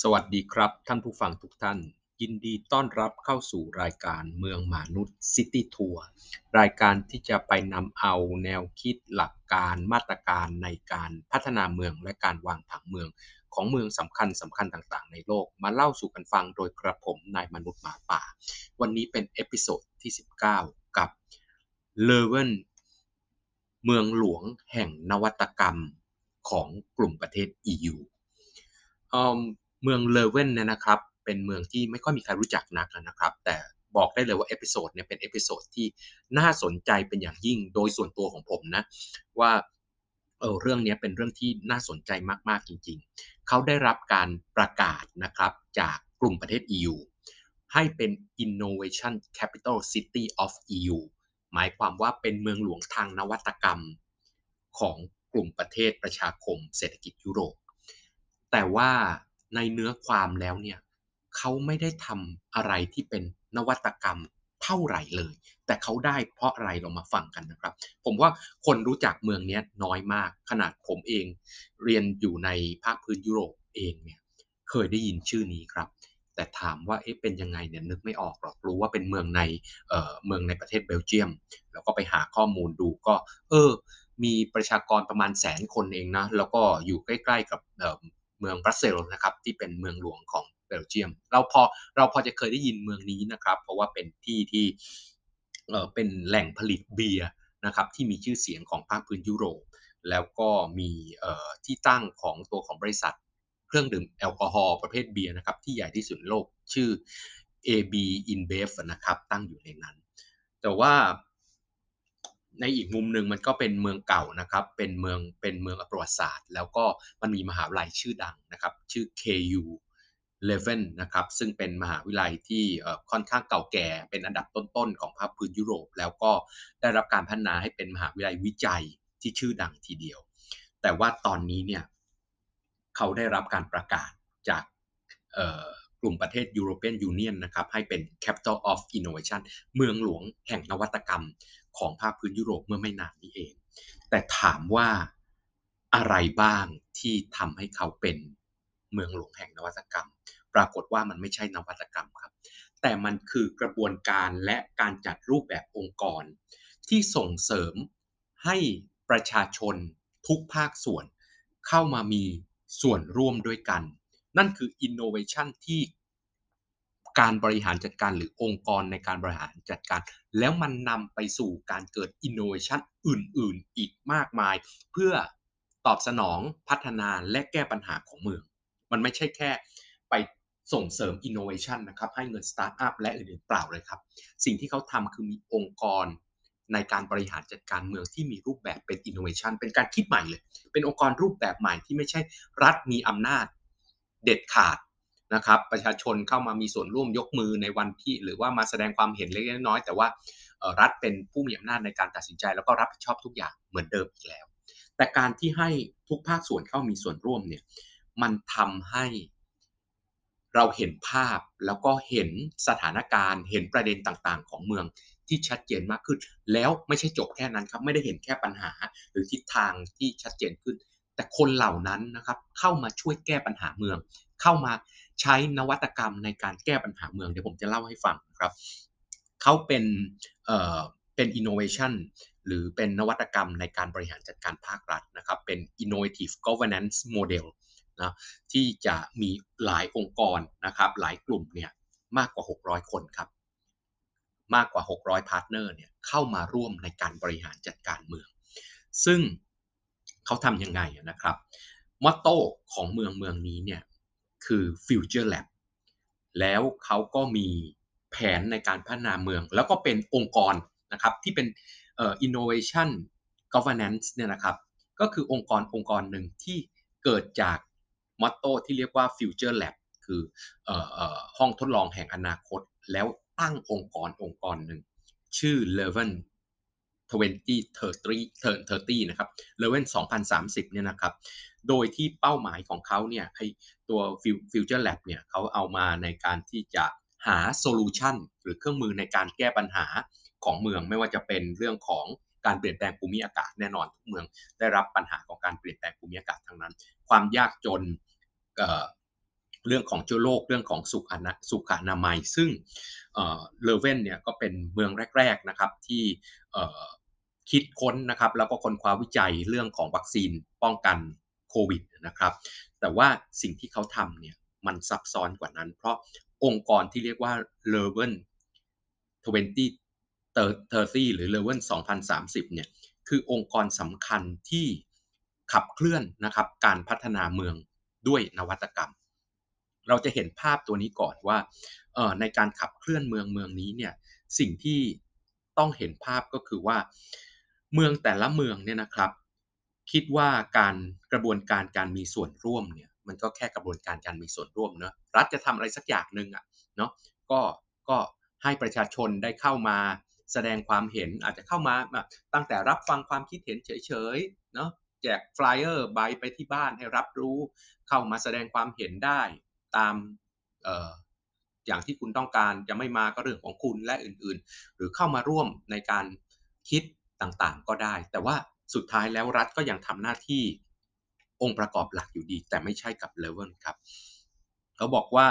สวัสดีครับ ท่านผู้ฟังทุกท่าน ยินดีต้อนรับเข้าสู่รายการเมืองหมานุด City Tour รายการที่จะไปนำเอาแนวคิดหลักการมาตรการในการพัฒนาเมืองและการวางผังเมือง ของเมืองสำคัญสำคัญต่างๆ ในโลกมาเล่าสู่กันฟังโดยกระผมนายมนุษย์หมาป่า วันนี้เป็น episode ที่ 19 กับ Leuven เมืองหลวงแห่งนวัตกรรมของกลุ่มประเทศ EU เมือง Leuven เนี่ยนะครับ เป็นเมืองที่ไม่ค่อยมีใครรู้จักนักนะครับ แต่บอกได้เลยว่า episode เนี่ยเป็น episode ที่น่าสนใจเป็นอย่างยิ่งโดยส่วนตัวของผมนะว่าเออเรื่องนี้เป็นเรื่องที่น่าสนใจมาก ๆ จริง ๆ เขาได้รับการประกาศนะครับจากกลุ่มประเทศ EU ให้เป็น Innovation Capital City of EU หมายความว่าเป็นเมืองหลวงทางนวัตกรรมของกลุ่มประเทศประชาคมเศรษฐกิจยุโรป แต่ว่า ในเนื้อความแล้วเนี่ยเขาไม่ได้ทำอะไรที่เป็นนวัตกรรมเท่าไหร่เลย แต่เขาได้เพราะอะไรเรามาฟังกันนะครับ ผมว่าคนรู้จักเมืองนี้น้อยมาก ขนาดผมเองเรียนอยู่ในภาคพื้นยุโรปเองเนี่ยเคยได้ยินชื่อนี้ครับ แต่ถามว่าเอ๊ะเป็นยังไงเนี่ยนึกไม่ออกหรอกรู้ว่าเป็นเมืองในเอ่อเมืองในประเทศเบลเยียม แล้วก็ไปหาข้อมูลดูก็ เออ มีประชากรประมาณแสนคนเองนะแล้วก็อยู่ใกล้ ๆ กับ เมืองบรัสเซลส์นะครับที่เป็นเมืองหลวงของเบลเยียม เราพอเราพอจะเคยได้ยินเมืองนี้นะครับ เพราะว่าเป็นที่ที่เป็นแหล่งผลิตเบียร์นะครับที่มีชื่อเสียงของภาคพื้นยุโรป แล้วก็มีที่ตั้งของตัวของบริษัท เครื่องดื่มแอลกอฮอล์ประเภทเบียร์นะครับที่ใหญ่ที่สุดโลกชื่อ AB InBev นะครับตั้งอยู่ในนั้น แต่ว่า ในอีกมุมหนึ่งมันก็เป็นเมืองเก่านะครับ เป็นเมืองเป็นเมืองประวัติศาสตร์ แล้วก็มันมีมหาวิทยาลัยชื่อดังนะครับ ชื่อ KU 11นะครับ ซึ่งเป็นมหาวิทยาลัยที่ค่อนข้างเก่าแก่ เป็นอันดับต้นๆ ของภาคพื้นยุโรป แล้วก็ได้รับการพัฒนาให้เป็นมหาวิทยาลัยวิจัยที่ชื่อดังทีเดียว แต่ว่าตอนนี้เนี่ยเขาได้รับการประกาศจากกลุ่มประเทศ European Union นะครับให้เป็น Capital of Innovation เมืองหลวงแห่งนวัตกรรม ของภาคพื้นยุโรปเมื่อไม่นานนี้เอง แต่ถามว่าอะไรบ้างที่ทำให้เขาเป็นเมืองหลวงแห่งนวัตกรรม ปรากฏว่ามันไม่ใช่นวัตกรรมครับ แต่มันคือกระบวนการและการจัดรูปแบบองค์กร ที่ส่งเสริมให้ประชาชนทุกภาคส่วนเข้ามามีส่วนร่วมด้วยกัน นั่นคือ innovation ที่ การบริหารจัดการหรือองค์กรในการบริหารจัดการ แล้วมันนำไปสู่การเกิดอินโนเวชันอื่นๆ อีกมากมาย เพื่อตอบสนองพัฒนาและแก้ปัญหาของเมือง มันไม่ใช่แค่ไปส่งเสริมอินโนเวชันนะครับ ให้เงินสตาร์ทอัพและอื่นๆเปล่าเลยครับ สิ่งที่เขาทำคือมีองค์กรในการบริหารจัดการเมืองที่มีรูปแบบเป็นอินโนเวชันเป็นการคิดใหม่เลย เป็นองค์กรรูปแบบใหม่ที่ไม่ใช่รัฐมีอำนาจเด็ดขาด นะครับประชาชนเข้ามามีส่วนร่วมยกมือในวันที่ หรือว่ามาแสดงความเห็นเล็กน้อย แต่ว่ารัฐเป็นผู้มีอำนาจในการตัดสินใจ แล้วก็รับผิดชอบทุกอย่างเหมือนเดิมอีกแล้ว แต่การที่ให้ทุกภาคส่วนเข้ามีส่วนร่วมเนี่ยมันทำให้เราเห็นภาพแล้วก็เห็นสถานการณ์ เห็นประเด็นต่างๆ ของเมืองที่ชัดเจนมากขึ้น แล้วไม่ใช่จบแค่นั้นครับไม่ได้เห็นแค่ปัญหา หรือทิศทางที่ชัดเจนขึ้น แต่คนเหล่านั้นนะครับเข้ามาช่วยแก้ปัญหาเมือง เข้ามา ใช้นวัตกรรมในการแก้ปัญหาเมือง เดี๋ยวผมจะเล่าให้ฟังครับเขาเป็นเอ่อเป็น innovation หรือเป็นนวัตกรรมในการบริหารจัดการภาครัฐนะครับ เป็น innovative governance model นะที่จะมีหลายองค์กรนะครับ หลายกลุ่มเนี่ยมากกว่า 600 คนครับ มากกว่า 600 partner เนี่ยเข้ามาร่วมในการบริหารจัดการเมือง ซึ่งเขาทำยังไงนะครับ motto ของเมืองเมืองนี้เนี่ย คือ Future Lab แล้วเขาก็มีแผนในการพัฒนาเมือง แล้วก็เป็นองค์กรนะครับที่เป็นอ่อ innovation governance เนี่ยนะครับก็คือองค์กรองค์กรหนึ่งที่เกิดจากมอตโต้ที่เรียกว่า Future Lab คือเอ่อห้องทดลองแห่งอนาคต แล้วตั้งองค์กรองค์กรหนึ่งชื่อ Leven 2030 30นะครับ Leven 2030เนี่ยนะครับ โดยที่เป้าหมายของเขาเนี่ยไอตัว Future Lab เนี่ยเขาเอามาในการที่จะหาโซลูชันหรือเครื่องมือในการแก้ปัญหาของเมืองไม่ว่าจะเป็นเรื่องของการเปลี่ยนแปลงภูมิอากาศแน่นอนทุกเมืองได้รับปัญหาของการเปลี่ยนแปลงภูมิอากาศทั้งนั้น ความยากจนเรื่องของเชื้อโรคเรื่องของสุขอนาสุขอนามัย ซึ่งเลเว่นเนี่ยก็เป็นเมืองแรกๆนะครับที่คิดค้นนะครับแล้วก็ค้นคว้าวิจัยเรื่องของวัคซีนป้องกัน โควิดนะครับ แต่ว่าสิ่งที่เขาทำเนี่ยมันซับซ้อนกว่านั้น เพราะองค์กรที่เรียกว่า l e v e n 2030 หรือ l e v e n 2030 เนี่ยคือองค์กรสำคัญที่ขับเคลื่อนนะครับการพัฒนาเมืองด้วยนวัตกรรม เราจะเห็นภาพตัวนี้ก่อนว่าในการขับเคลื่อนเมืองเมืองนี้เนี่ยสิ่งที่ต้องเห็นภาพก็คือว่า เมืองแต่ละเมืองเนี่ยนะครับ คิดว่าการกระบวนการการมีส่วนร่วมเนี่ยมันก็แค่กระบวนการการมีส่วนร่วมเนาะรัฐจะทำอะไรสักอย่างหนึ่งอะ่ะเนาะก็ก็ให้ประชาชนได้เข้ามาแสดงความเห็นอาจจะเข้ามาตั้งแต่รับฟังความคิดเห็นเฉยๆเนาะแจกฟลายเออร์ใบไปที่บ้านให้รับรู้ เข้ามาแสดงความเห็นได้ตามเอ่ออย่างที่คุณต้องการจะไม่มาก็เรื่องของคุณและอื่นๆ หรือเข้ามาร่วมในการคิดต่างๆก็ได้ แต่ว่า สุดท้ายแล้วรัฐก็ยังทำหน้าที่องค์ประกอบหลักอยู่ดี แต่ไม่ใช่กับเลเวลครับ เขาบอกว่า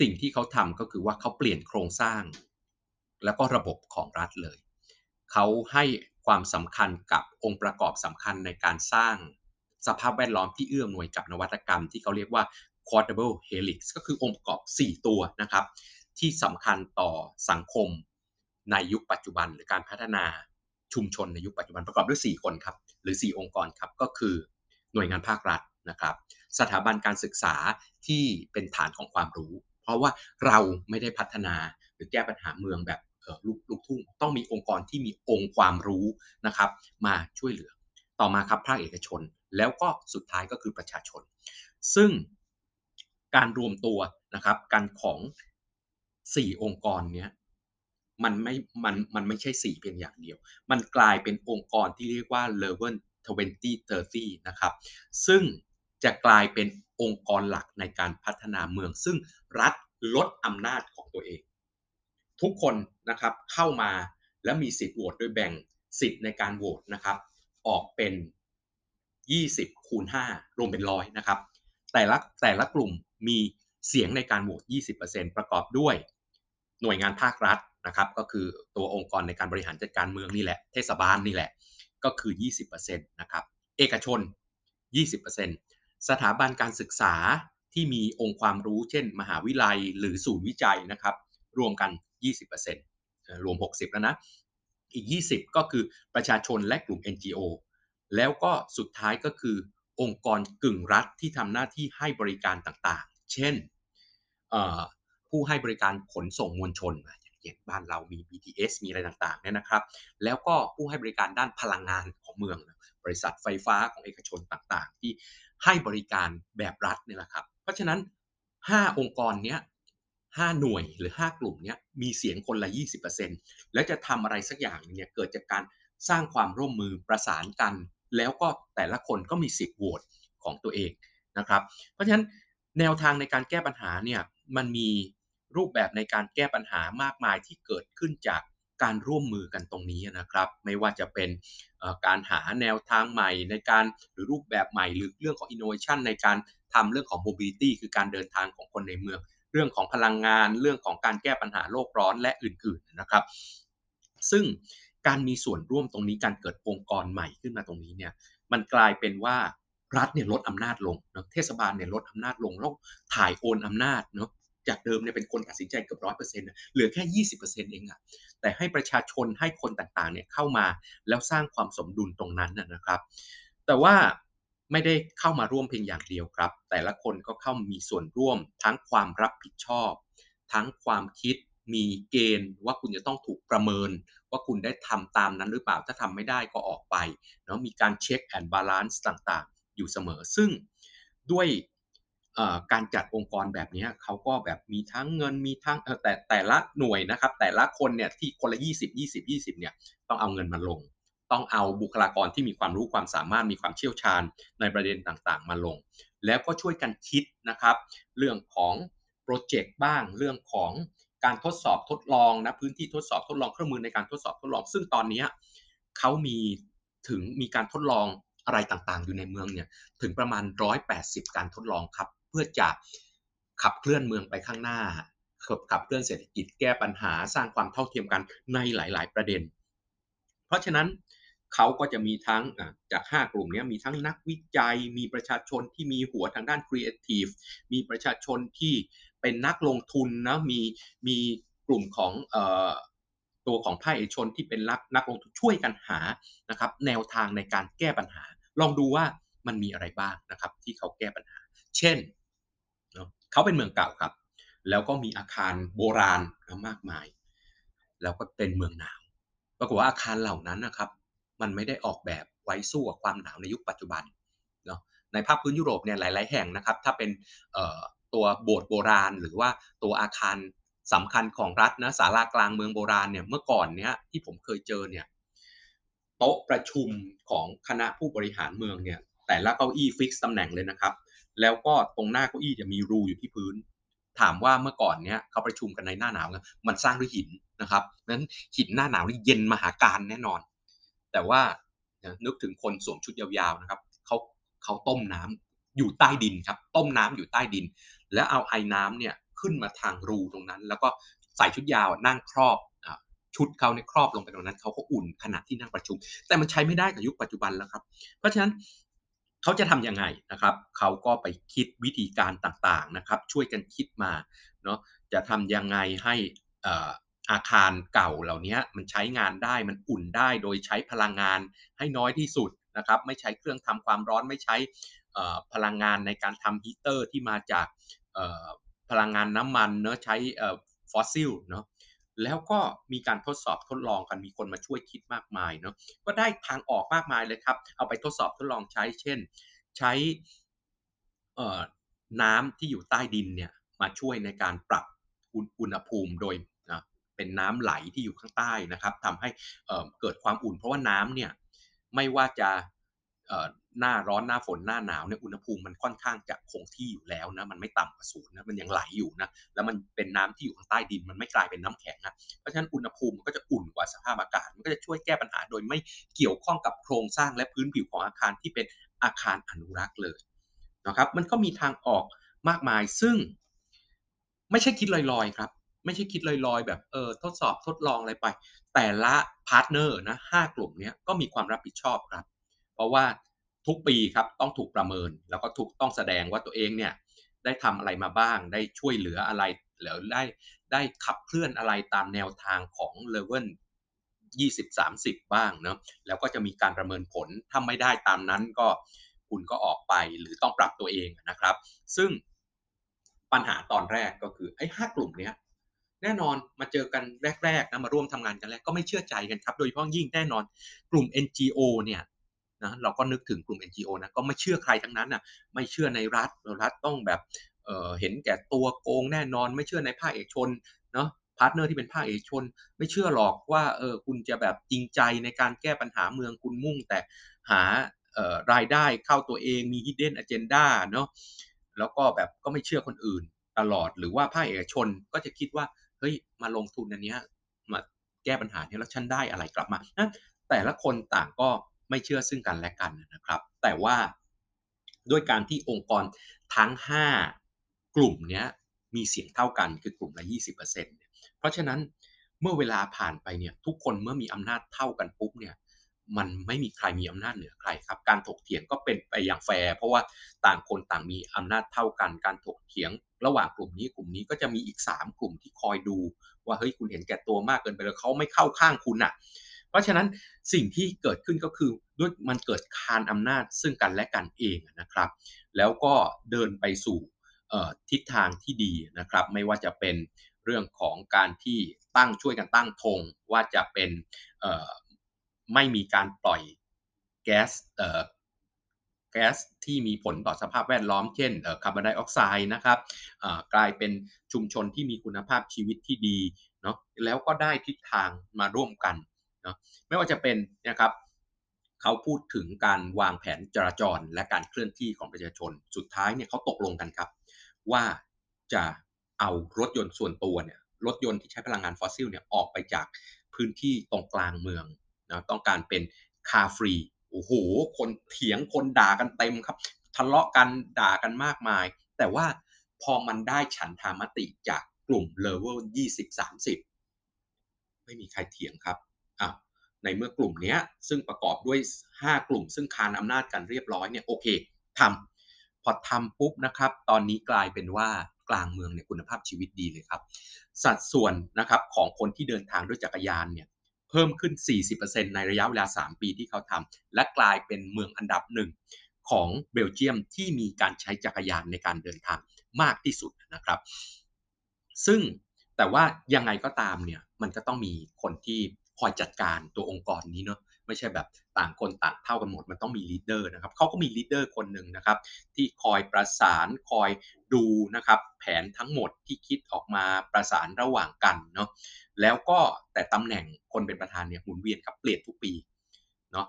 สิ่งที่เขาทำก็คือว่าเขาเปลี่ยนโครงสร้าง แล้วก็ระบบของรัฐเลย เขาให้ความสำคัญกับองค์ประกอบสำคัญในการสร้างสภาพแวดล้อมที่เอื้อมหน่วยกับนวัตกรรมที่เขาเรียกว่า quadruple helix ก็คือองค์ประกอบ 4 ตัวนะครับ ที่สำคัญต่อสังคมในยุคปัจจุบันหรือการพัฒนา ชุมชนในยุคปัจจุบันประกอบด้วย 4 คนครับ หรือ 4 องค์กรครับ ก็คือหน่วยงานภาครัฐนะครับ สถาบันการศึกษาที่เป็นฐานของความรู้ เพราะว่าเราไม่ได้พัฒนาหรือแก้ปัญหาเมืองแบบลูกลูกทุ่งต้องมีองค์กรที่มีองค์ความรู้นะครับ มาช่วยเหลือ ต่อมาครับภาคเอกชน แล้วก็สุดท้ายก็คือประชาชน ซึ่งการรวมตัวนะครับกันของ 4 องค์กรเนี้ย มันไม่มันมันไม่ใช่4เพียงอย่างเดียว มันกลายเป็นองค์กรที่เรียกว่า Level 2030 นะครับ ซึ่งจะกลายเป็นองค์กรหลักในการพัฒนาเมือง ซึ่งรัฐลดอำนาจของตัวเอง ทุกคนนะครับเข้ามาแล้วมีสิทธิ์โหวตโดยแบ่งสิทธิ์ในการโหวตนะครับ ออกเป็น 20 คูณ 5 รวมเป็นร้อยนะครับ แต่ละแต่ละกลุ่มมีเสียงในการโหวต 20%ประกอบด้วย หน่วยงานภาครัฐ นะครับก็คือตัวองค์กรในการบริหารจัดการเมืองนี่แหละ เทศบาลนี่แหละ ก็คือ 20%นะครับเอกชน 20%สถาบันการศึกษาที่มีองค์ความรู้เช่น มหาวิทยาลัยหรือศูนย์วิจัยนะครับ รวมกัน 20%รวม 60 แล้วนะ อีก 20 ก็คือประชาชนและกลุ่ม NGO แล้วก็สุดท้ายก็คือองค์กรกึ่งรัฐที่ทำหน้าที่ให้บริการต่างๆ เช่นผู้ให้บริการขนส่งมวลชน อย่างบ้านเรามี BTS มีอะไรต่างๆเนี่ยนะครับ แล้วก็ผู้ให้บริการด้านพลังงานของเมืองบริษัทไฟฟ้าของเอกชนต่างๆ ที่ให้บริการแบบรัฐเนี่ยแหละครับ เพราะฉะนั้น 5 องค์กรเนี้ย5หน่วยหรือ 5 กลุ่มเนี้ยมีเสียงคนละ 20%แล้วจะทำอะไรสักอย่างเนี่ยเกิดจากการสร้างความร่วมมือประสานกัน แล้วก็แต่ละคนก็มีสิทธิ์โหวตของตัวเองนะครับ เพราะฉะนั้นแนวทางในการแก้ปัญหาเนี่ยมันมี รูปแบบในการแก้ปัญหามากมายที่เกิดขึ้นจากการร่วมมือกันตรงนี้นะครับ ไม่ว่าจะเป็นการหาแนวทางใหม่ในการหรือรูปแบบใหม่หรือเรื่องของ innovation ในการทำเรื่องของ mobility คือการเดินทางของคนในเมือง เรื่องของพลังงาน เรื่องของการแก้ปัญหาโลกร้อนและอื่นๆนะครับ ซึ่งการมีส่วนร่วมตรงนี้การเกิดองค์กรใหม่ขึ้นมาตรงนี้เนี่ยมันกลายเป็นว่ารัฐเนี่ยลดอำนาจลงเนาะเทศบาลเนี่ยลดอำนาจลงแล้วถ่ายโอนอำนาจเนาะ จากเดิมเนี่ยเป็นคนตัดสินใจเกือบร้อยเปอร์เซ็นต์เหลือแค่ยี่สิบเปอร์เซ็นต์เองอะแต่ให้ประชาชนให้คนต่างๆเนี่ยเข้ามาแล้วสร้างความสมดุลตรงนั้นนะครับ แต่ว่าไม่ได้เข้ามาร่วมเพียงอย่างเดียวครับ แต่ละคนก็เข้ามีส่วนร่วม ทั้งความรับผิดชอบ ทั้งความคิดมีเกณฑ์ว่าคุณจะต้องถูกประเมิน ว่าคุณได้ทำตามนั้นหรือเปล่าถ้าทำไม่ได้ก็ออกไปเนาะมีการ check and balance ต่างๆ อยู่เสมอซึ่งด้วย การจัดองค์กรแบบนี้เขาก็แบบมีทั้งเงินมีทั้งแต่แต่ละหน่วยนะครับ แต่ละคนเนี่ยที่คนละ 20 20 20เนี่ยต้องเอาเงินมาลง ต้องเอาบุคลากรที่มีความรู้ความสามารถมีความเชี่ยวชาญในประเด็นต่างๆ มาลง แล้วก็ช่วยกันคิดนะครับ เรื่องของโปรเจกต์บ้างเรื่องของการทดสอบทดลองนะพื้นที่ทดสอบทดลองเครื่องมือในการทดสอบทดลอง ซึ่งตอนนี้เขามีถึงมีการทดลองอะไรต่างๆ อยู่ในเมืองเนี่ยถึงประมาณ 180 การทดลองครับ พื่อจะขับเคลื่อนเมืองไปข้างหน้า ขับเคลื่อนเศรษฐกิจแก้ปัญหาสร้างความเท่าเทียมกันในหลาย ๆ ประเด็น เพราะฉะนั้นเขาก็จะมีทั้งจาก 5 กลุ่มนี้มีทั้งนักวิจัย มีประชาชนที่มีหัวทางด้านครีเอทีฟมีประชาชนที่เป็นนักลงทุนนะมีมีกลุ่มของตัวของภาคเอกชนที่เป็นนักนักลงทุนช่วยกันหานะครับแนวทางในการแก้ปัญหา ลองดูว่ามันมีอะไรบ้างนะครับที่เขาแก้ปัญหา เช่น เขาเป็นเมืองเก่าครับ แล้วก็มีอาคารโบราณมากมาย แล้วก็เป็นเมืองหนาวปรากฏว่าอาคารเหล่านั้นนะครับ มันไม่ได้ออกแบบไว้สู้กับความหนาวในยุคปัจจุบันเนาะในภาคพื้นยุโรปเนี่ยหลาย ๆ แห่งนะครับ ถ้าเป็นตัวโบสถ์โบราณ หรือว่าตัวอาคารสำคัญของรัฐนะศาลากลางเมืองโบราณเนี่ยเมื่อก่อนเนี้ยที่ผมเคยเจอเนี่ยโต๊ะประชุมของคณะผู้บริหารเมืองเนี่ยแต่ละเก้าอี้ฟิกตำแหน่งเลยนะครับ แล้วก็ตรงหน้าเก้าอี้จะมีรูอยู่ที่พื้น ถามว่าเมื่อก่อนเนี้ยเขาประชุมกันในหน้าหนาวมันสร้างด้วยหินนะครับนั้นหินหน้าหนาวนี่เย็นมหาการแน่นอน แต่ว่านึกถึงคนสวมชุดยาวๆนะครับเขาเขาต้มน้ำอยู่ใต้ดินครับต้มน้ำอยู่ใต้ดิน แล้วเอาไอ้น้ำเนี่ยขึ้นมาทางรูตรงนั้น แล้วก็ใส่ชุดยาวนั่งครอบชุดเขาในครอบลงไปตรงนั้นเขาก็อุ่นขณะที่นั่งประชุม แต่มันใช้ไม่ได้กับยุคปัจจุบันแล้วครับ เพราะฉะนั้น เขาจะทำยังไงนะครับ เขาก็ไปคิดวิธีการต่างๆนะครับ ช่วยกันคิดมาเนาะจะทำยังไงให้อาคารเก่าเหล่านี้มันใช้งานได้มันอุ่นได้โดยใช้พลังงานให้น้อยที่สุดนะครับ ไม่ใช้เครื่องทำความร้อนไม่ใช้พลังงานในการทำฮีเตอร์ที่มาจากพลังงานน้ำมันเนาะใช้ฟอสซิลเนาะ แล้วก็มีการทดสอบทดลองกันมีคนมาช่วยคิดมากมายเนาะก็ได้ทางออกมากมายเลยครับ เอาไปทดสอบทดลองใช้ เช่น ใช้น้ำที่อยู่ใต้ดินเนี่ยมาช่วยในการปรับอุณหภูมิโดยนะเป็นน้ำไหลที่อยู่ข้างใต้นะครับทำให้เกิดความอุ่น เพราะว่าน้ำเนี่ยไม่ว่าจะ หน้าร้อนหน้าฝนหน้าหนาวเนี่ยอุณหภูมิมันค่อนข้างจะคงที่อยู่แล้วนะมันไม่ต่ำกว่าศูนย์นะมันยังไหลอยู่นะแล้วมันเป็นน้ำที่อยู่ข้างใต้ดินมันไม่กลายเป็นน้ำแข็งนะเพราะฉะนั้นอุณหภูมิมันก็จะอุ่นกว่าสภาพอากาศ มันก็จะช่วยแก้ปัญหาโดยไม่เกี่ยวข้องกับโครงสร้างและพื้นผิวของอาคารที่เป็นอาคารอนุรักษ์เลยนะครับมันก็มีทางออกมากมายซึ่ง ไม่ใช่คิดลอยๆครับ ไม่ใช่คิดลอยๆ แบบเออทดสอบทดลองอะไรไป แต่ละ partner นะห้ากลุ่มนี้ก็มีความรับผิดชอบครับ เพราะว่าทุกปีครับต้องถูกประเมิน แล้วก็ถูกต้องแสดงว่าตัวเองเนี่ยได้ทำอะไรมาบ้าง ได้ช่วยเหลืออะไรแล้วได้ได้ขับเคลื่อนอะไรตามแนวทางของเลเวล20 30 บ้างเนาะแล้วก็จะมีการประเมินผลถ้าไม่ได้ตามนั้นก็คุณก็ออกไปหรือต้องปรับตัวเองนะครับ ซึ่งปัญหาตอนแรกก็คือไอ้ห้ากลุ่มเนี้ยแน่นอนมาเจอกันแรกๆนะมาร่วมทำงานกันแรกก็ไม่เชื่อใจกันครับ โดยเฉพาะยิ่งแน่นอนกลุ่ม NGO เนี่ย นะเราก็นึกถึงกลุ่ม NGO นะก็ไม่เชื่อใครทั้งนั้นนะไม่เชื่อในรัฐรัฐต้องแบบเห็นแก่ตัวโกงแน่นอน ไม่เชื่อในภาคเอกชนเนาะ partner ที่เป็นภาคเอกชน ไม่เชื่อหรอกว่าเออคุณจะแบบจริงใจในการแก้ปัญหาเมืองคุณมุ่งแต่หารายได้เข้าตัวเองมี hidden agenda เนาะแล้วก็แบบก็ไม่เชื่อคนอื่นตลอดหรือว่าภาคเอกชนก็จะคิดว่าเฮ้ยมาลงทุนอันนี้มาแก้ปัญหานี้แล้วฉันได้อะไรกลับมานะแต่ละคนต่างก็ ไม่เชื่อซึ่งกันและกันนะครับ แต่ว่าด้วยการที่องค์กรทั้ง 5 กลุ่มนี้มีเสียงเท่ากันคือกลุ่มละ 20%เเพราะฉะนั้นเมื่อเวลาผ่านไปเนี่ยทุกคนเมื่อมีอำนาจเท่ากันปุ๊บเนี่ยมันไม่มีใครมีอำนาจเหนือใครครับ การถกเถียงก็เป็นไปอย่างแฟร์เพราะว่าต่างคนต่างมีอำนาจเท่ากัน การถกเถียง ระหว่างกลุ่มนี้กลุ่มนี้ก็จะมีอีก 3 กลุ่มที่คอยดู ว่าเฮ้ยคุณเห็นแก่ตัวมากเกินไปแล้วเขาไม่เข้าข้างคุณอะ่ะ ราะฉะนั้นสิ่งที่เกิดขึ้นก็คือด้วยมันเกิดคานอำนาจซึ่งกันและกันเองนะครับ แล้วก็เดินไปสู่ทิศทางที่ดีนะครับ ไม่ว่าจะเป็นเรื่องของการที่ตั้งช่วยกันตั้งธงว่าจะเป็นไม่มีการปล่อยแก๊สแก๊สที่มีผลต่อสภาพแวดล้อม เช่นคาร์บอนไดออกไซด์นะครับกลายเป็นชุมชนที่มีคุณภาพชีวิตที่ดีเนาะแล้วก็ได้ทิศทางมาร่วมกัน เนาะไม่ว่าจะเป็นนะครับเขาพูดถึงการวางแผนจราจรและการเคลื่อนที่ของประชาชน สุดท้ายเนี่ยเขาตกลงกันครับ ว่าจะเอารถยนต์ส่วนตัวเนี่ยรถยนต์ที่ใช้พลังงานฟอสซิลเนี่ยออกไปจากพื้นที่ตรงกลางเมืองนะต้องการเป็นคาฟรีโอ้โห คนเถียงคนด่ากันเต็มครับทะเลาะกันด่ากันมากมาย แต่ว่าพอมันได้ฉันทามติจากกลุ่มเลเวล20-30ไม่มีใครเถียงครับ ในเมื่อกลุ่มนี้ซึ่งประกอบด้วย 5 กลุ่ม ซึ่งคานอำนาจกันเรียบร้อยเนี่ยโอเคทำพอทำปุ๊บนะครับ ตอนนี้กลายเป็นว่ากลางเมืองเนี่ยคุณภาพชีวิตดีเลยครับ สัดส่วนนะครับของคนที่เดินทางด้วยจักรยานเนี่ยเพิ่มขึ้น 40%ในระยะเวลา 3 ปีที่เขาทำและกลายเป็นเมืองอันดับหนึ่งของเบลเยียมที่มีการใช้จักรยานในการเดินทางมากที่สุดนะครับ ซึ่งแต่ว่ายังไงก็ตามเนี่ยมันก็ต้องมีคนที่ คอยจัดการตัวองค์กรนี้เนาะไม่ใช่แบบต่างคนต่างเท่ากันหมดมันต้องมี leader นะครับเขาก็มี leader คนหนึ่งนะครับ ที่คอยประสานคอยดูนะครับ แผนทั้งหมดที่คิดออกมาประสานระหว่างกันเนาะแล้วก็แต่ตำแหน่งคนเป็นประธานเนี่ยหมุนเวียนครับเปลี่ยนทุกปีเนาะ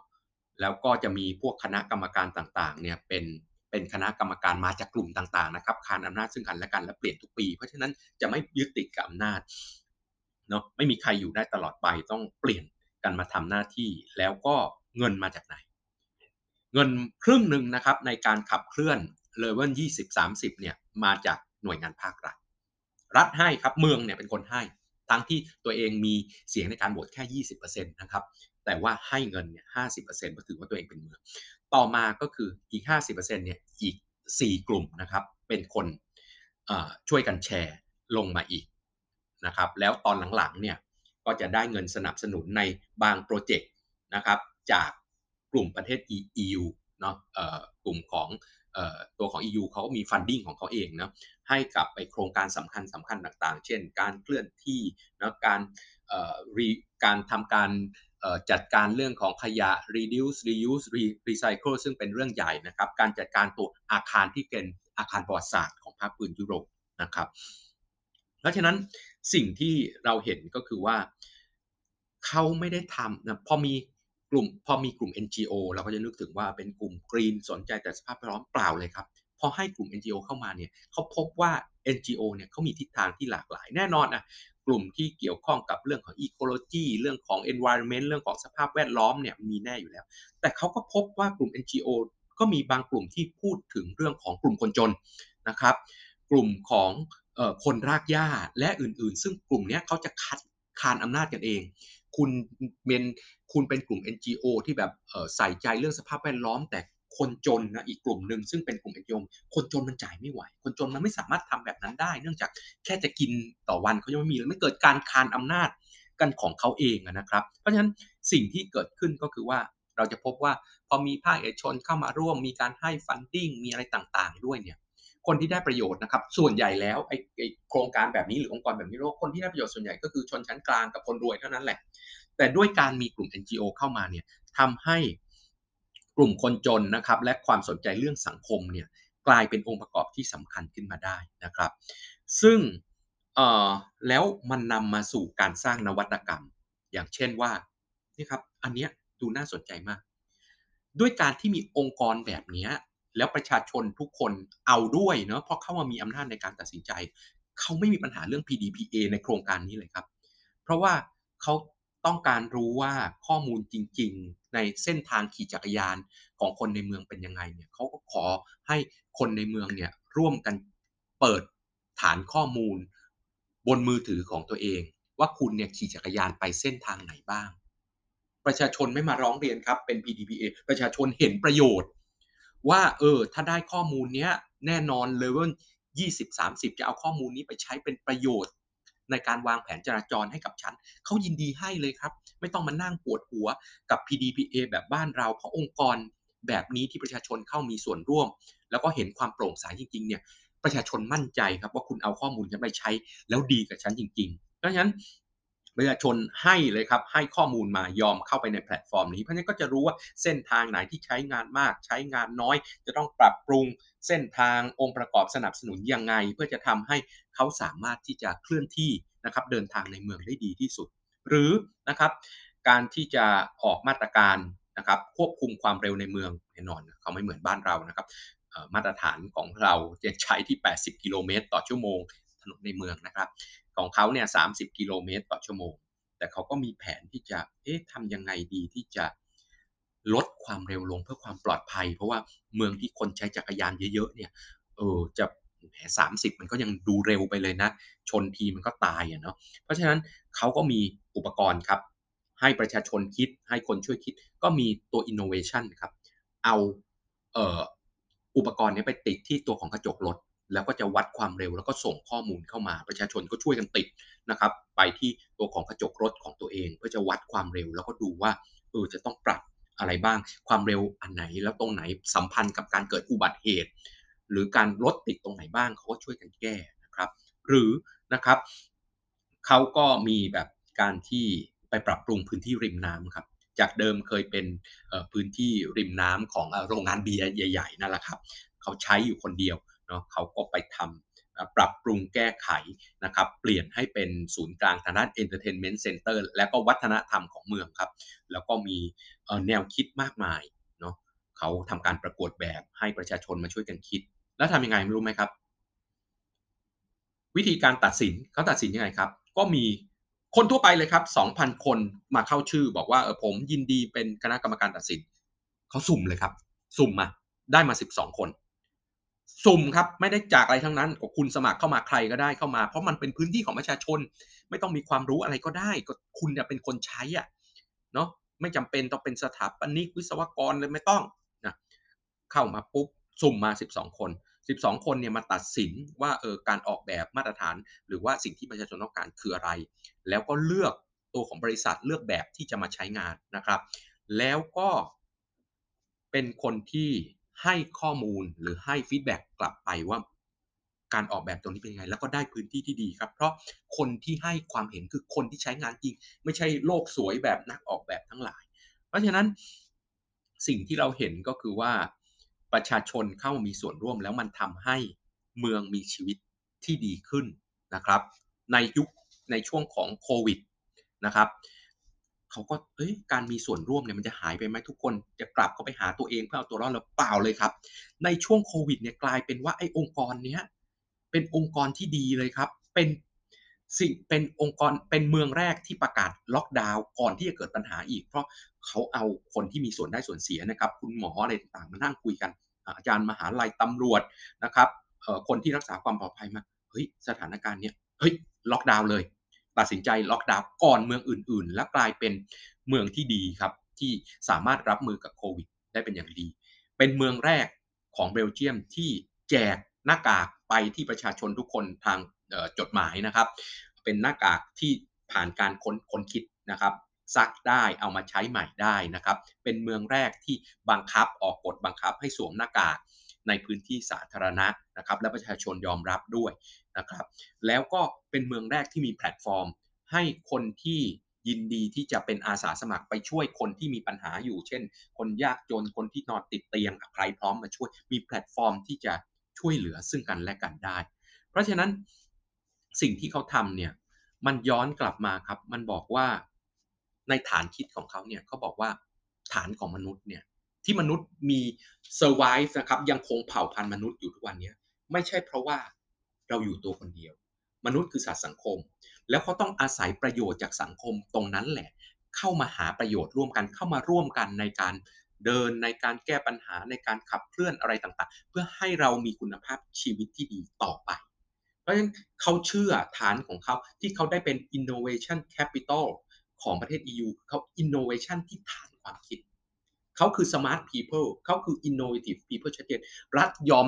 แล้วก็จะมีพวกคณะกรรมการต่างๆเนี่ยเป็นเป็นคณะกรรมการมาจากกลุ่มต่างๆนะครับคานอำนาจซึ่งกันและกันและเปลี่ยนทุกปี เพราะฉะนั้นจะไม่ยึดติดกับอำนาจ เนาะไม่มีใครอยู่ได้ตลอดไปต้องเปลี่ยนกันมาทำหน้าที่แล้วก็เงินมาจากไหน เงินครึ่งหนึ่งนะครับในการขับเคลื่อนเลเวล20-30เนี่ยมาจากหน่วยงานภาครัฐ รัฐให้ครับเมืองเนี่ยเป็นคนให้ ทั้งที่ตัวเองมีเสียงในการโหวตแค่ 20%นะครับแต่ว่าให้เงินเนี่ย50%เพราะถือว่าตัวเองเป็นเมือง ต่อมาก็คืออีก50%เนี่ยอีก4กลุ่มนะครับเป็นคนช่วยกันแชร์ลงมาอีก นะครับ แล้วตอนหลังๆเนี่ยก็จะได้เงินสนับสนุนในบางโปรเจกต์นะครับจากกลุ่มประเทศ EU เนาะกลุ่มของตัวของ EU เขาก็มีฟันดิ้งของเขาเองนะให้กับไปโครงการสำคัญสำคัญต่างๆ เช่น การเคลื่อนที่นะการการทำการจัดการเรื่องของขยะ reduce reuse recycle ซึ่งเป็นเรื่องใหญ่นะครับ การจัดการตัวอาคารที่เป็นอาคารประวัติศาสตร์ของภาคพื้นยุโรปนะครับ เพราะฉะนั้น สิ่งที่เราเห็นก็คือว่าเขาไม่ได้ทำนะพอมีกลุ่มพอมีกลุ่ม NGO เราก็จะนึกถึงว่าเป็นกลุ่มกรีนสนใจแต่สภาพแวดล้อมเปล่าเลยครับพอให้กลุ่ม NGO เข้ามาเนี่ยเขาพบว่า NGO เนี่ยเขามีทิศทางที่หลากหลายแน่นอนนะกลุ่มที่เกี่ยวข้องกับเรื่องของ ecology เรื่องของ environment เรื่องของสภาพแวดล้อมเนี่ยมีแน่อยู่แล้ว แต่เขาก็พบว่ากลุ่ม NGO ก็มีบางกลุ่มที่พูดถึงเรื่องของกลุ่มคนจนนะครับ กลุ่มของ คนรากหญ้าและอื่นๆ ซึ่งกลุ่มนี้เขาจะคัดคานอำนาจกันเอง คุณเป็นคุณเป็นกลุ่ม NGO ที่แบบใส่ใจเรื่องสภาพแวดล้อมแต่คนจนนะอีกกลุ่มหนึ่งซึ่งเป็นกลุ่ม NGO คนจนมันจ่ายไม่ไหว คนจนมันไม่สามารถทำแบบนั้นได้ เนื่องจากแค่จะกินต่อวันเขายังไม่มีเลยไม่เกิดการคานอำนาจกันของเขาเองนะครับ เพราะฉะนั้นสิ่งที่เกิดขึ้นก็คือว่าเราจะพบว่าพอมีภาคเอกชนเข้ามาร่วมมีการให้ฟันดิ้งมีอะไรต่างๆ ด้วยเนี่ย คนที่ได้ประโยชน์นะครับ ส่วนใหญ่แล้วไอ้โครงการแบบนี้หรือองค์กรแบบนี้โลกคนที่ได้ประโยชน์ส่วนใหญ่ก็คือชนชั้นกลางกับคนรวยเท่านั้นแหละ แต่ด้วยการมีกลุ่ม NGO เข้ามาเนี่ยทำให้กลุ่มคนจนนะครับและความสนใจเรื่องสังคมเนี่ยกลายเป็นองค์ประกอบที่สำคัญขึ้นมาได้นะครับ ซึ่งแล้วมันนำมาสู่การสร้างนวัตกรรม อย่างเช่นว่านี่ครับอันนี้ดูน่าสนใจมาก ด้วยการที่มีองค์กรแบบนี้ แล้วประชาชนทุกคนเอาด้วยเนาะเพราะเข้ามามีอำนาจในการตัดสินใจ เขาไม่มีปัญหาเรื่อง PDPA ในโครงการนี้เลยครับ เพราะว่าเขาต้องการรู้ว่าข้อมูลจริง ๆ ในเส้นทางขี่จักรยานของคนในเมืองเป็นยังไงเนี่ยเขาก็ขอให้คนในเมืองเนี่ยร่วมกันเปิดฐานข้อมูล บนมือถือของตัวเอง ว่าคุณเนี่ยขี่จักรยานไปเส้นทางไหนบ้าง ประชาชนไม่มาร้องเรียนครับเป็น PDPA ประชาชนเห็นประโยชน์ ว่าเออถ้าได้ข้อมูลเนี้ยแน่นอนเลเวล20 30จะเอาข้อมูลนี้ไปใช้เป็นประโยชน์ ในการวางแผนจราจรให้กับฉันเขายินดีให้เลยครับ ไม่ต้องมานั่งปวดหัวกับ PDPA แบบบ้านเราเพราะองค์กรแบบนี้ที่ประชาชนเข้ามีส่วนร่วม แล้วก็เห็นความโปร่งใสจริงๆเนี่ยประชาชนมั่นใจครับว่าคุณเอาข้อมูลฉันไปใช้แล้วดีกับฉันจริงๆเพราะฉะนั้น ประชาชนให้เลยครับให้ข้อมูลมายอมเข้าไปในแพลตฟอร์มนี้ เพราะฉะนั้นก็จะรู้ว่าเส้นทางไหนที่ใช้งานมาก ใช้งานน้อย จะต้องปรับปรุงเส้นทางองค์ประกอบสนับสนุนยังไง เพื่อจะทำให้เขาสามารถที่จะเคลื่อนที่นะครับเดินทางในเมืองได้ดีที่สุด หรือนะครับการที่จะออกมาตรการนะครับควบคุมความเร็วในเมืองแน่นอนเขาไม่เหมือนบ้านเรานะครับมาตรฐานของเราจะใช้ที่ 80 กิโลเมตรต่อชั่วโมงถนนในเมืองนะครับ ของเขาเนี่ยสากิโลเมตรต่อชั่วโมง แต่เขาก็มีแผนที่จะ เอ๊ะทำยังไงดีที่จะลดความเร็วลงเพื่อความปลอดภัย เพราะว่าเมืองที่คนใช้จักรยานเยอะๆเนี่ย เออจะแหมสามสิบมันก็ยังดูเร็วไปเลยนะ ชนทีมันก็ตายอะเนาะ เพราะฉะนั้นเขาก็มีอุปกรณ์ครับ ให้ประชาชนคิดให้คนช่วยคิด ก็มีตัว innovation ครับ เอาเอ่ออุปกรณ์นี้ไปติดที่ตัวของกระจกรถ แล้วก็จะวัดความเร็วแล้วก็ส่งข้อมูลเข้ามา ประชาชนก็ช่วยกันติดนะครับ ไปที่ตัวของกระจกรถของตัวเอง เพื่อจะวัดความเร็วแล้วก็ดูว่าเออจะต้องปรับอะไรบ้าง ความเร็วอันไหนแล้วตรงไหนสัมพันธ์กับการเกิดอุบัติเหตุ หรือการรถติดตรงไหนบ้างเขาก็ช่วยกันแก้นะครับ หรือนะครับเขาก็มีแบบการที่ไปปรับปรุงพื้นที่ริมน้ำครับจากเดิมเคยเป็นพื้นที่ริมน้ำของโรงงานเบียร์ใหญ่ ๆนั่นแหละครับ เขาใช้อยู่คนเดียว เนาะเขาก็ไปทำปรับปรุงแก้ไขนะครับเปลี่ยนให้เป็นศูนย์กลางทางด้าน Entertainment Center และก็วัฒนธรรมของเมืองครับ แล้วก็มีแนวคิดมากมายเนาะเขาทำการประกวดแบบให้ประชาชนมาช่วยกันคิด แล้วทำยังไงไม่รู้ไหมครับ วิธีการตัดสินเขาตัดสินยังไงครับ ก็มีคนทั่วไปเลยครับ 2,000 คนมาเข้าชื่อ บอกว่าเออผมยินดีเป็นคณะกรรมการตัดสินเขาสุ่มเลยครับ สุ่มมาได้มา 12 คน สุ่มครับไม่ได้จากอะไรทั้งนั้นก็คุณสมัครเข้ามาใครก็ได้เข้ามา เพราะมันเป็นพื้นที่ของประชาชน ไม่ต้องมีความรู้อะไรก็ได้ก็คุณเนี่ยเป็นคนใช้อะเนาะไม่จำเป็นต้องเป็นสถาปนิกวิศวกรเลยไม่ต้องนะเข้ามาปุ๊บสุ่มมา 12 คน 12 คนเนี่ยมาตัดสินว่าเออการออกแบบมาตรฐาน หรือว่าสิ่งที่ประชาชนต้องการคืออะไร แล้วก็เลือกตัวของบริษัทเลือกแบบที่จะมาใช้งานนะครับ แล้วก็เป็นคนที่ ให้ข้อมูลหรือให้ฟีดแบ็กกลับไปว่า การออกแบบตรงนี้เป็นยังไง แล้วก็ได้พื้นที่ที่ดีครับ เพราะคนที่ให้ความเห็นคือคนที่ใช้งานจริง ไม่ใช่โลกสวยแบบนักออกแบบทั้งหลาย เพราะฉะนั้นสิ่งที่เราเห็นก็คือว่าประชาชนเข้ามีส่วนร่วมแล้วมันทำให้เมืองมีชีวิตที่ดีขึ้นนะครับ ในยุคในช่วงของโควิดนะครับ เขาก็เอ้ยการมีส่วนร่วมเนี่ยมันจะหายไปไหมทุกคนจะกลับเข้าไปหาตัวเองเพื่อเอาตัวรอดหรือเปล่าเลยครับ ในช่วงโควิดเนี่ยกลายเป็นว่าไอ้องค์กรเนี้ยเป็นองค์กรที่ดีเลยครับ เป็นสิ่งเป็นองค์กรเป็นเมืองแรกที่ประกาศล็อกดาวน์ก่อนที่จะเกิดปัญหาอีก เพราะเขาเอาคนที่มีส่วนได้ส่วนเสียนะครับ คุณหมออะไรต่างๆมานั่งคุยกัน อาจารย์มหาลัยตำรวจนะครับคนที่รักษาความปลอดภัยมาเฮ้ยสถานการณ์เนี้ยเฮ้ยล็อกดาวน์เลย ตัดสินใจล็อกดาวน์ก่อนเมืองอื่น ๆ และกลายเป็นเมืองที่ดีครับ ที่สามารถรับมือกับโควิดได้เป็นอย่างดี เป็นเมืองแรกของเบลเยียมที่แจกหน้ากากไปที่ประชาชนทุกคนทางจดหมายนะครับ เป็นหน้ากากที่ผ่านการค้นคนคิดนะครับซักได้เอามาใช้ใหม่ได้นะครับ เป็นเมืองแรกที่บังคับออกกฎบังคับให้สวมหน้ากากในพื้นที่สาธารณะนะครับ และประชาชนยอมรับด้วย นะครับ แล้วก็เป็นเมืองแรกที่มีแพลตฟอร์ม ให้คนที่ยินดีที่จะเป็นอาสาสมัครไปช่วยคนที่มีปัญหาอยู่ เช่น คนยากจนคนที่นอนติดเตียงใครพร้อมมาช่วย มีแพลตฟอร์มที่จะช่วยเหลือซึ่งกันและกันได้ เพราะฉะนั้นสิ่งที่เขาทำเนี่ยมันย้อนกลับมาครับ มันบอกว่าในฐานคิดของเขาเนี่ยเขาบอกว่าฐานของมนุษย์เนี่ยที่มนุษย์มี survive นะครับยังคงเผ่าพันธุ์มนุษย์อยู่ทุกวันนี้ไม่ใช่เพราะว่า เราอยู่ตัวคนเดียว มนุษย์คือสัตว์สังคม แล้วเขาต้องอาศัยประโยชน์จากสังคมตรงนั้นแหละ เข้ามาหาประโยชน์ร่วมกันเข้ามาร่วมกันในการเดินในการแก้ปัญหาในการขับเคลื่อนอะไรต่างๆ เพื่อให้เรามีคุณภาพชีวิตที่ดีต่อไป เพราะฉะนั้นเขาเชื่อฐานของเขาที่เขาได้เป็น innovation capital ของประเทศ EU เขา innovation ที่ฐานความคิด เขาคือ smart people เขาคือ innovative people ชัดเจนรัฐยอม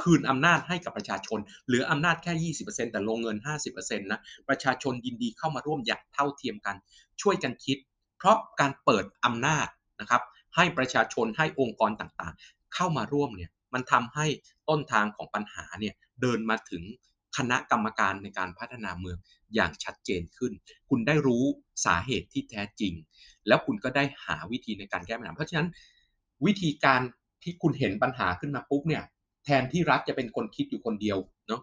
คืนอำนาจให้กับประชาชน เหลืออำนาจแค่ 20%แต่ลงเงิน 50%นะ ประชาชนยินดีเข้ามาร่วมอย่างเท่าเทียมกัน ช่วยกันคิด เพราะการเปิดอำนาจนะครับให้ประชาชนให้องค์กรต่างๆ เข้ามาร่วมเนี่ยมันทำให้ต้นทางของปัญหาเนี่ยเดินมาถึงคณะกรรมการในการพัฒนาเมืองอย่างชัดเจนขึ้น คุณได้รู้สาเหตุที่แท้จริง แล้วคุณก็ได้หาวิธีในการแก้ปัญหา เพราะฉะนั้นวิธีการที่คุณเห็นปัญหาขึ้นมาปุ๊บเนี่ย แทนที่รัฐจะเป็นคนคิดอยู่คนเดียวเนาะ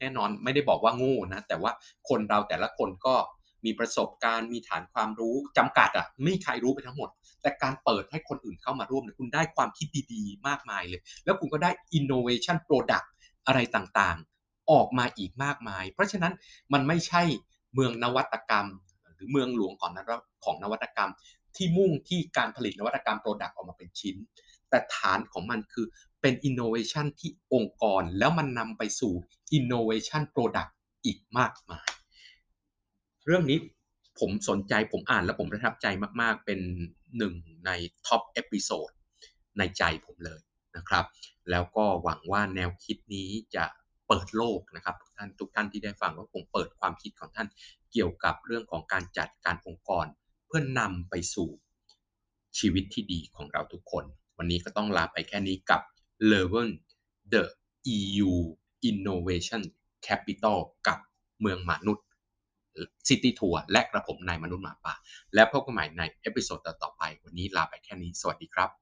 แน่นอนไม่ได้บอกว่าโง่นะแต่ว่าคนเราแต่ละคนก็มีประสบการณ์มีฐานความรู้จำกัดอะ่ะไม่ใครรู้ไปทั้งหมด แต่การเปิดให้คนอื่นเข้ามาร่วมเนี่ยคุณได้ความคิดดีๆ มากมายเลย แล้วคุณก็ได้ innovation product อะไรต่างๆ ออกมาอีกมากมาย เพราะฉะนั้นมันไม่ใช่เมืองนวัตกรรม หรือเมืองหลวงของของนวัตกรรม ที่มุ่งที่การผลิตนวัตกรรม product ออกมาเป็นชิ้น แต่ฐานของมันคือ เป็น innovation ที่องค์กรแล้วมันนำไปสู่ innovation product อีกมากมาย เรื่องนี้ผมสนใจผมอ่านแล้วผมประทับใจมาก ๆ เป็นหนึ่งใน top episode ในใจผมเลยนะครับ แล้วก็หวังว่าแนวคิดนี้จะเปิดโลกนะครับทุกท่านทุกท่านที่ได้ฟังก็คงเปิดความคิดของท่านเกี่ยวกับเรื่องของการจัดการองค์กร เพื่อนำไปสู่ชีวิตที่ดีของเราทุกคน วันนี้ก็ต้องลาไปแค่นี้กับ Level the EU Innovation Capital กับเมืองมนุษย์ City Tour และกระผมนายมนุษย์หมาป่า และพบกันใหม่ในเอพิโซดต่อไป วันนี้ลาไปแค่นี้ สวัสดีครับ